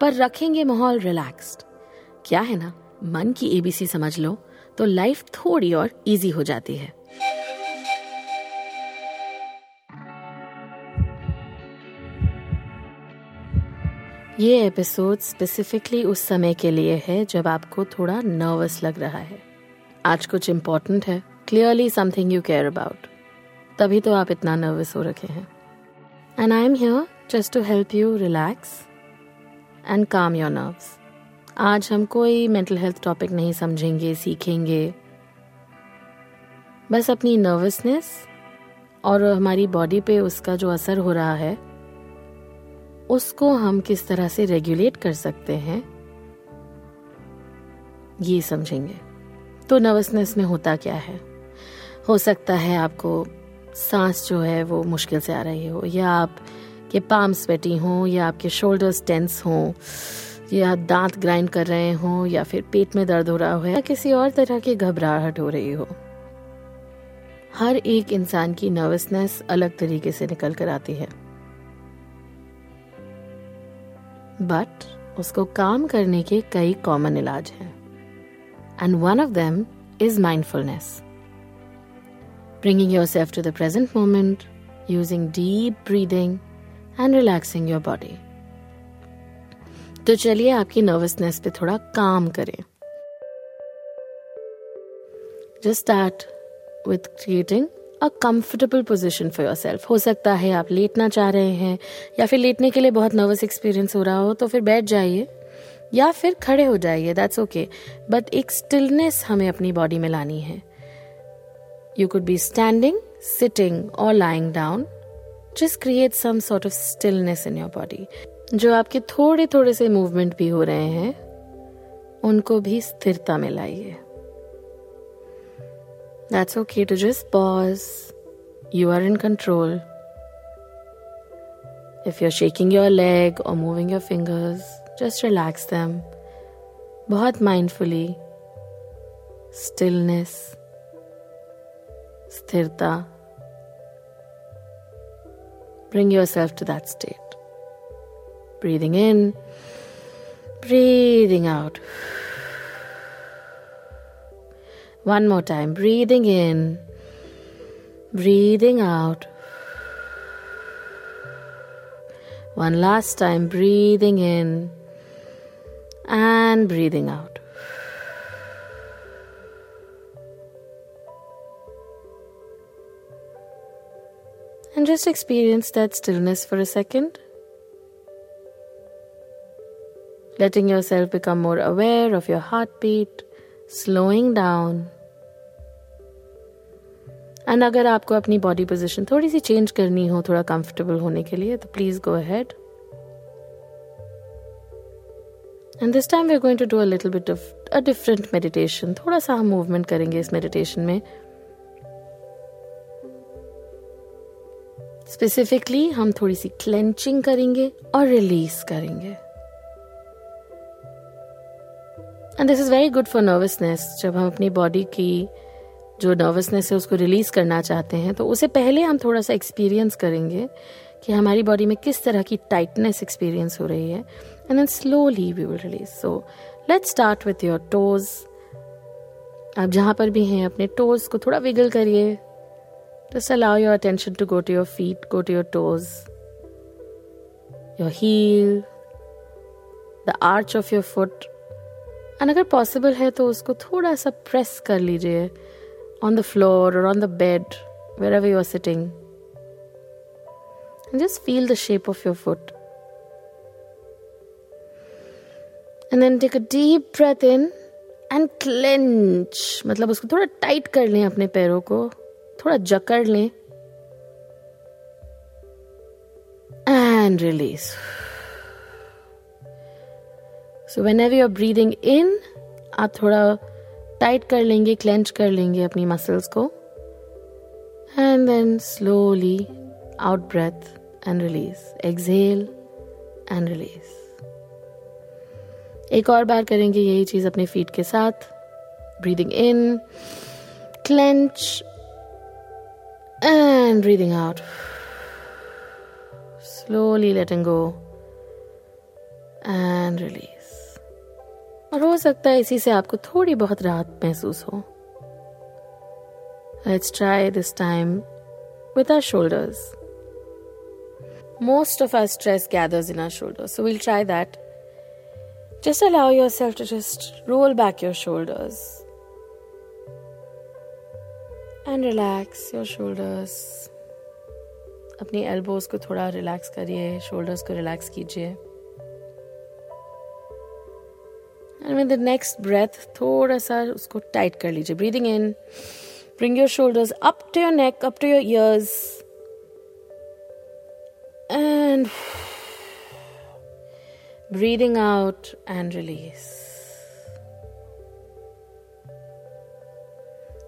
पर रखेंगे माहौल रिलैक्स्ड क्या है ना? मन की एबीसी समझ लो तो लाइफ थोड़ी और इजी हो जाती है। ये एपिसोड स्पेसिफिकली उस समय के लिए है जब आपको थोड़ा नर्वस लग रहा है। आज कुछ इम्पोर्टेंट है clearly something you care about तभी तो आप इतना नर्वस हो रखे हैं। And I am here just to help you relax and calm your nerves आज हम कोई मेंटल हेल्थ टॉपिक नहीं समझेंगे, सीखेंगे। बस अपनी नर्वसनेस और हमारी बॉडी पे उसका जो असर हो रहा है, उसको हम किस तरह से रेगुलेट कर सकते हैं, ये समझेंगे। तो नर्वसनेस में होता क्या है? हो सकता है आपको सांस जो है वो मुश्किल से आ रही हो, या आप के पाम स्वेटी हों या आपके शोल्डर्स टेंस हों, या दांत ग्राइंड कर रहे हों, या फिर पेट में दर्द हो रहा हो, या किसी और तरह की घबराहट हो रही हो। हर एक इंसान की नर्वसनेस अलग तरीके से निकल कर आती है। बट उसको काम करने के कई कॉमन इलाज हैं। And one of them is mindfulness bringing yourself to the present moment using deep breathing and relaxing your body तो चलिए आपकी नर्वसनेस पे थोड़ा काम करें। Just start with creating a comfortable position for yourself हो सकता है आप लेटना चाह रहे हैं, या फिर लेटने के लिए बहुत नर्वस एक्सपीरियंस हो रहा हो तो फिर बैठ जाइए, या फिर खड़े हो जाइए दैट्स ओके बट एक स्टिलनेस हमें अपनी बॉडी में लानी है। You could be standing sitting और lying down just create some sort of stillness in your body जो आपके थोड़े थोड़े से मूवमेंट भी हो रहे हैं, उनको भी स्थिरता में लाइए that's okay to just pause you are in control if you are shaking your leg और moving your fingers just relax them बहुत माइंडफुली स्टिलनेस स्थिरता Bring yourself to that state. Breathing in, breathing out. One more time. Breathing in, breathing out. One last time. Breathing in and breathing out. Just experience that stillness for a second. Letting yourself become more aware of your heartbeat, slowing down. And अगर आपको अपनी body position थोड़ी सी change करनी हो थोड़ा comfortable होने के लिए तो please go ahead and this time we are going to do a little bit of a different meditation थोड़ा सा हम मूवमेंट करेंगे इस मेडिटेशन में स्पेसिफिकली हम थोड़ी सी क्लेंचिंग करेंगे और रिलीज़ करेंगे। And this is very good for nervousness जब हम अपनी बॉडी की जो नर्वसनेस है, उसको रिलीज़ करना चाहते हैं तो उसे पहले हम थोड़ा सा एक्सपीरियंस करेंगे कि हमारी बॉडी में किस तरह की टाइटनेस एक्सपीरियंस हो रही है। And then slowly we will release so let's start with your toes आप जहाँ पर भी हैं, अपने टोज को थोड़ा विगल करिए। Just allow your attention to go to your feet, go to your toes, your heel, the arch of your foot. And अगर possible है तो उसको थोड़ा सा press कर लीजिए on the floor or on the bed, wherever you are sitting. And just feel the shape of your foot. And then take a deep breath in and clench. मतलब उसको थोड़ा टाइट कर लें अपने पैरों को थोड़ा जकड़ लें। And release so whenever you are breathing in आप थोड़ा टाइट कर लेंगे क्लेंच कर लेंगे अपनी मसल्स को। And then slowly out breathe and release exhale and release एक और बार करेंगे यही चीज़ अपने फीट के साथ। Breathing in clench And breathing out slowly letting go and release और हो सकता है इसी से आपको थोड़ी बहुत राहत महसूस हो Let's try this time with our shoulders. Most of our stress gathers in our shoulders, so we'll try that. Just allow yourself to just roll back your shoulders and relax your shoulders अपनी elbows को थोड़ा relax करिए shoulders को relax कीजिए and with the next breath थोड़ा सा उसको tight कर लीजिए breathing in bring your shoulders up to your neck up to your ears and breathing out and release.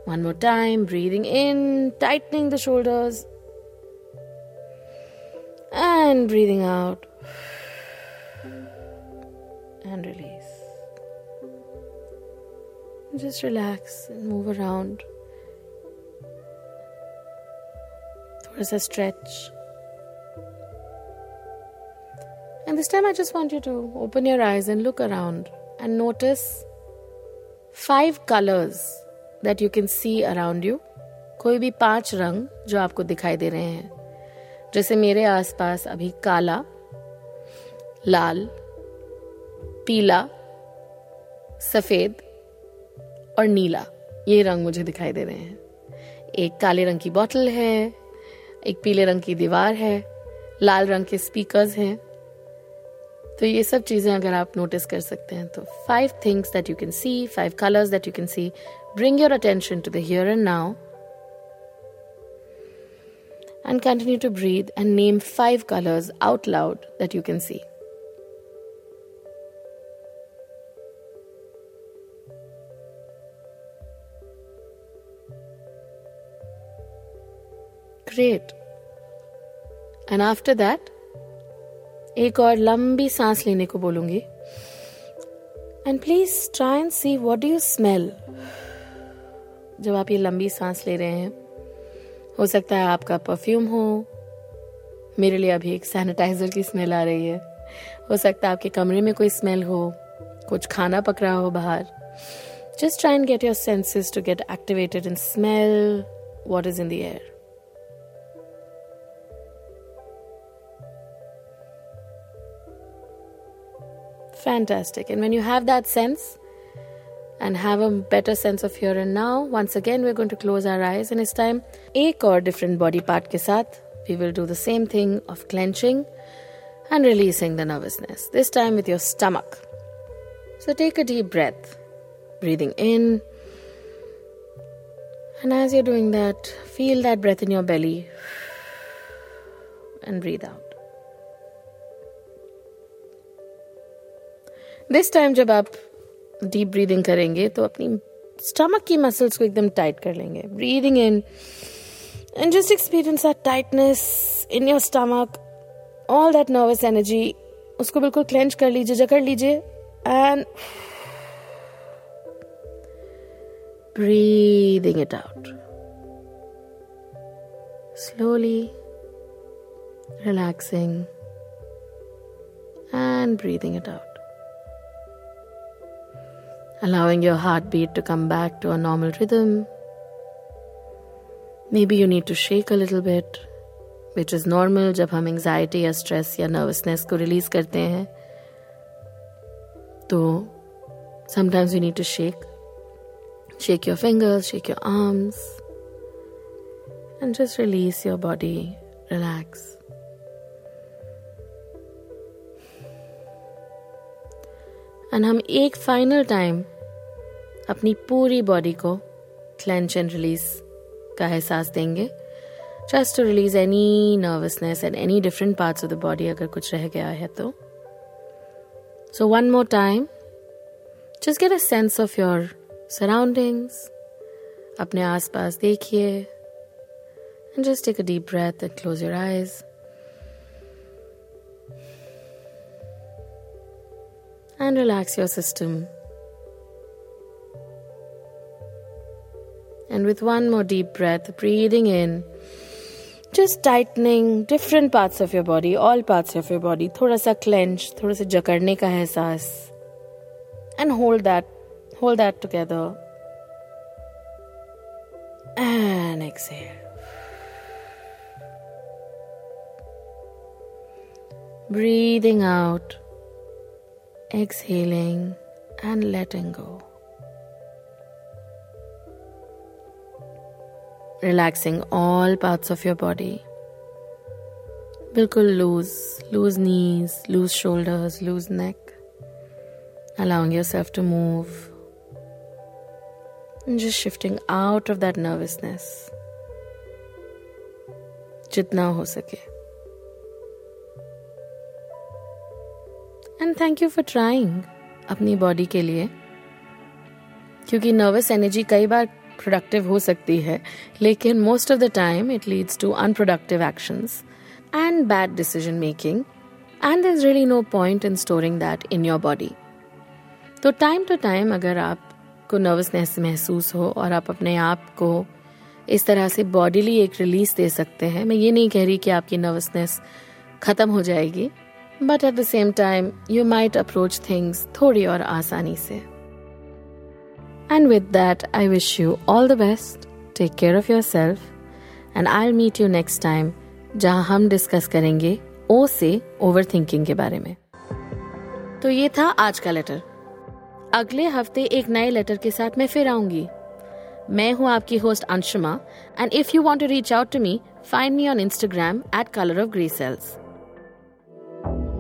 One more time, breathing in, tightening the shoulders, and breathing out, and release. Just relax and move around. Towards a stretch. And this time, I just want you to open your eyes and look around and notice five colors that you can see around you. कोई भी पाँच रंग जो आपको दिखाई दे रहे हैं, जैसे मेरे आसपास अभी काला, लाल, पीला, सफ़ेद और नीला, ये रंग मुझे दिखाई दे रहे हैं एक काले रंग की बोतल है, एक पीले रंग की दीवार है, लाल रंग के स्पीकर्स हैं तो ये सब चीज़ें अगर आप नोटिस कर सकते हैं तो five things that you can see five colours that you can see Bring your attention to the here and now and continue to breathe and name five colors out loud that you can see. Great. And after that, एक और लंबी सांस लेने को बोलूंगी and please try and see what do you smell जब आप ये लंबी सांस ले रहे हैं हो सकता है आपका परफ्यूम हो मेरे लिए अभी एक सैनिटाइजर की स्मेल आ रही है। हो सकता है आपके कमरे में कोई स्मेल हो कुछ खाना पक रहा हो बाहर। Just try and get your senses to get activated in smell what is in the air Fantastic. And when you have that sense, and have a better sense of here and now. Once again, we're going to close our eyes, and it's time एक और different body part के साथ we will do the same thing of clenching and releasing the nervousness. This time with your stomach. So take a deep breath, breathing in. And as you're doing that, feel that breath in your belly and breathe out. This time, जब आप Deep breathing करेंगे तो अपनी stomach की muscles को एकदम tight कर लेंगे breathing in and just experience that tightness in your stomach, all that nervous energy, उसको बिल्कुल क्लेंच कर लीजिए, जकड़ लीजिए and breathing it out. Slowly relaxing and breathing it out. Allowing your heartbeat to come back to a normal rhythm. Maybe you need to shake a little bit, which is normal जब हम anxiety या stress या nervousness को release करते हैं तो sometimes you need to shake. Shake your fingers, shake your arms, and just release your body. Relax. And हम एक फाइनल टाइम अपनी पूरी बॉडी को क्लेंच एंड रिलीज़ का एहसास देंगे just to release any nervousness and any different parts of the body अगर कुछ रह गया है तो so one more time just get a sense of your surroundings. अपने आसपास देखिए and just take a deep breath and close your eyes. And relax your system. And with one more deep breath, breathing in, just tightening different parts of your body, all parts of your body. थोड़ा सा clench, थोड़ा सा जकड़ने का एहसास. And hold that, hold that together. And exhale. Breathing out, exhaling, and letting go. Relaxing all parts of your body. बिल्कुल loose loose knees, lose shoulders, lose neck. Allowing yourself to move. And just shifting out of that nervousness. जितना हो सके. and thank you for trying अपनी body के लिए। क्योंकि nervous energy कई बार productive हो सकती है, लेकिन most of the time it leads to unproductive actions and bad decision making and there is really no point in storing that in your body तो टाइम टू टाइम अगर आपको nervousness महसूस हो और आप अपने आप को इस तरह से बॉडीली एक रिलीज़ दे सकते हैं, मैं ये नहीं कह रही कि आपकी नर्वसनेस खत्म हो जाएगी। But at the same time you might approach things थोड़ी और आसानी से. And with that I wish you all the best take care of yourself and I meet you next time जहाँ हम डिस्कस करेंगे ओ से ओवर थिंकिंग के बारे में. तो ये था आज का लेटर अगले हफ़्ते एक नए लेटर के साथ मैं फिर आऊँगी. मैं हूँ आपकी host Anshuma and if you want to reach out to me find me on Instagram at colour of grey cells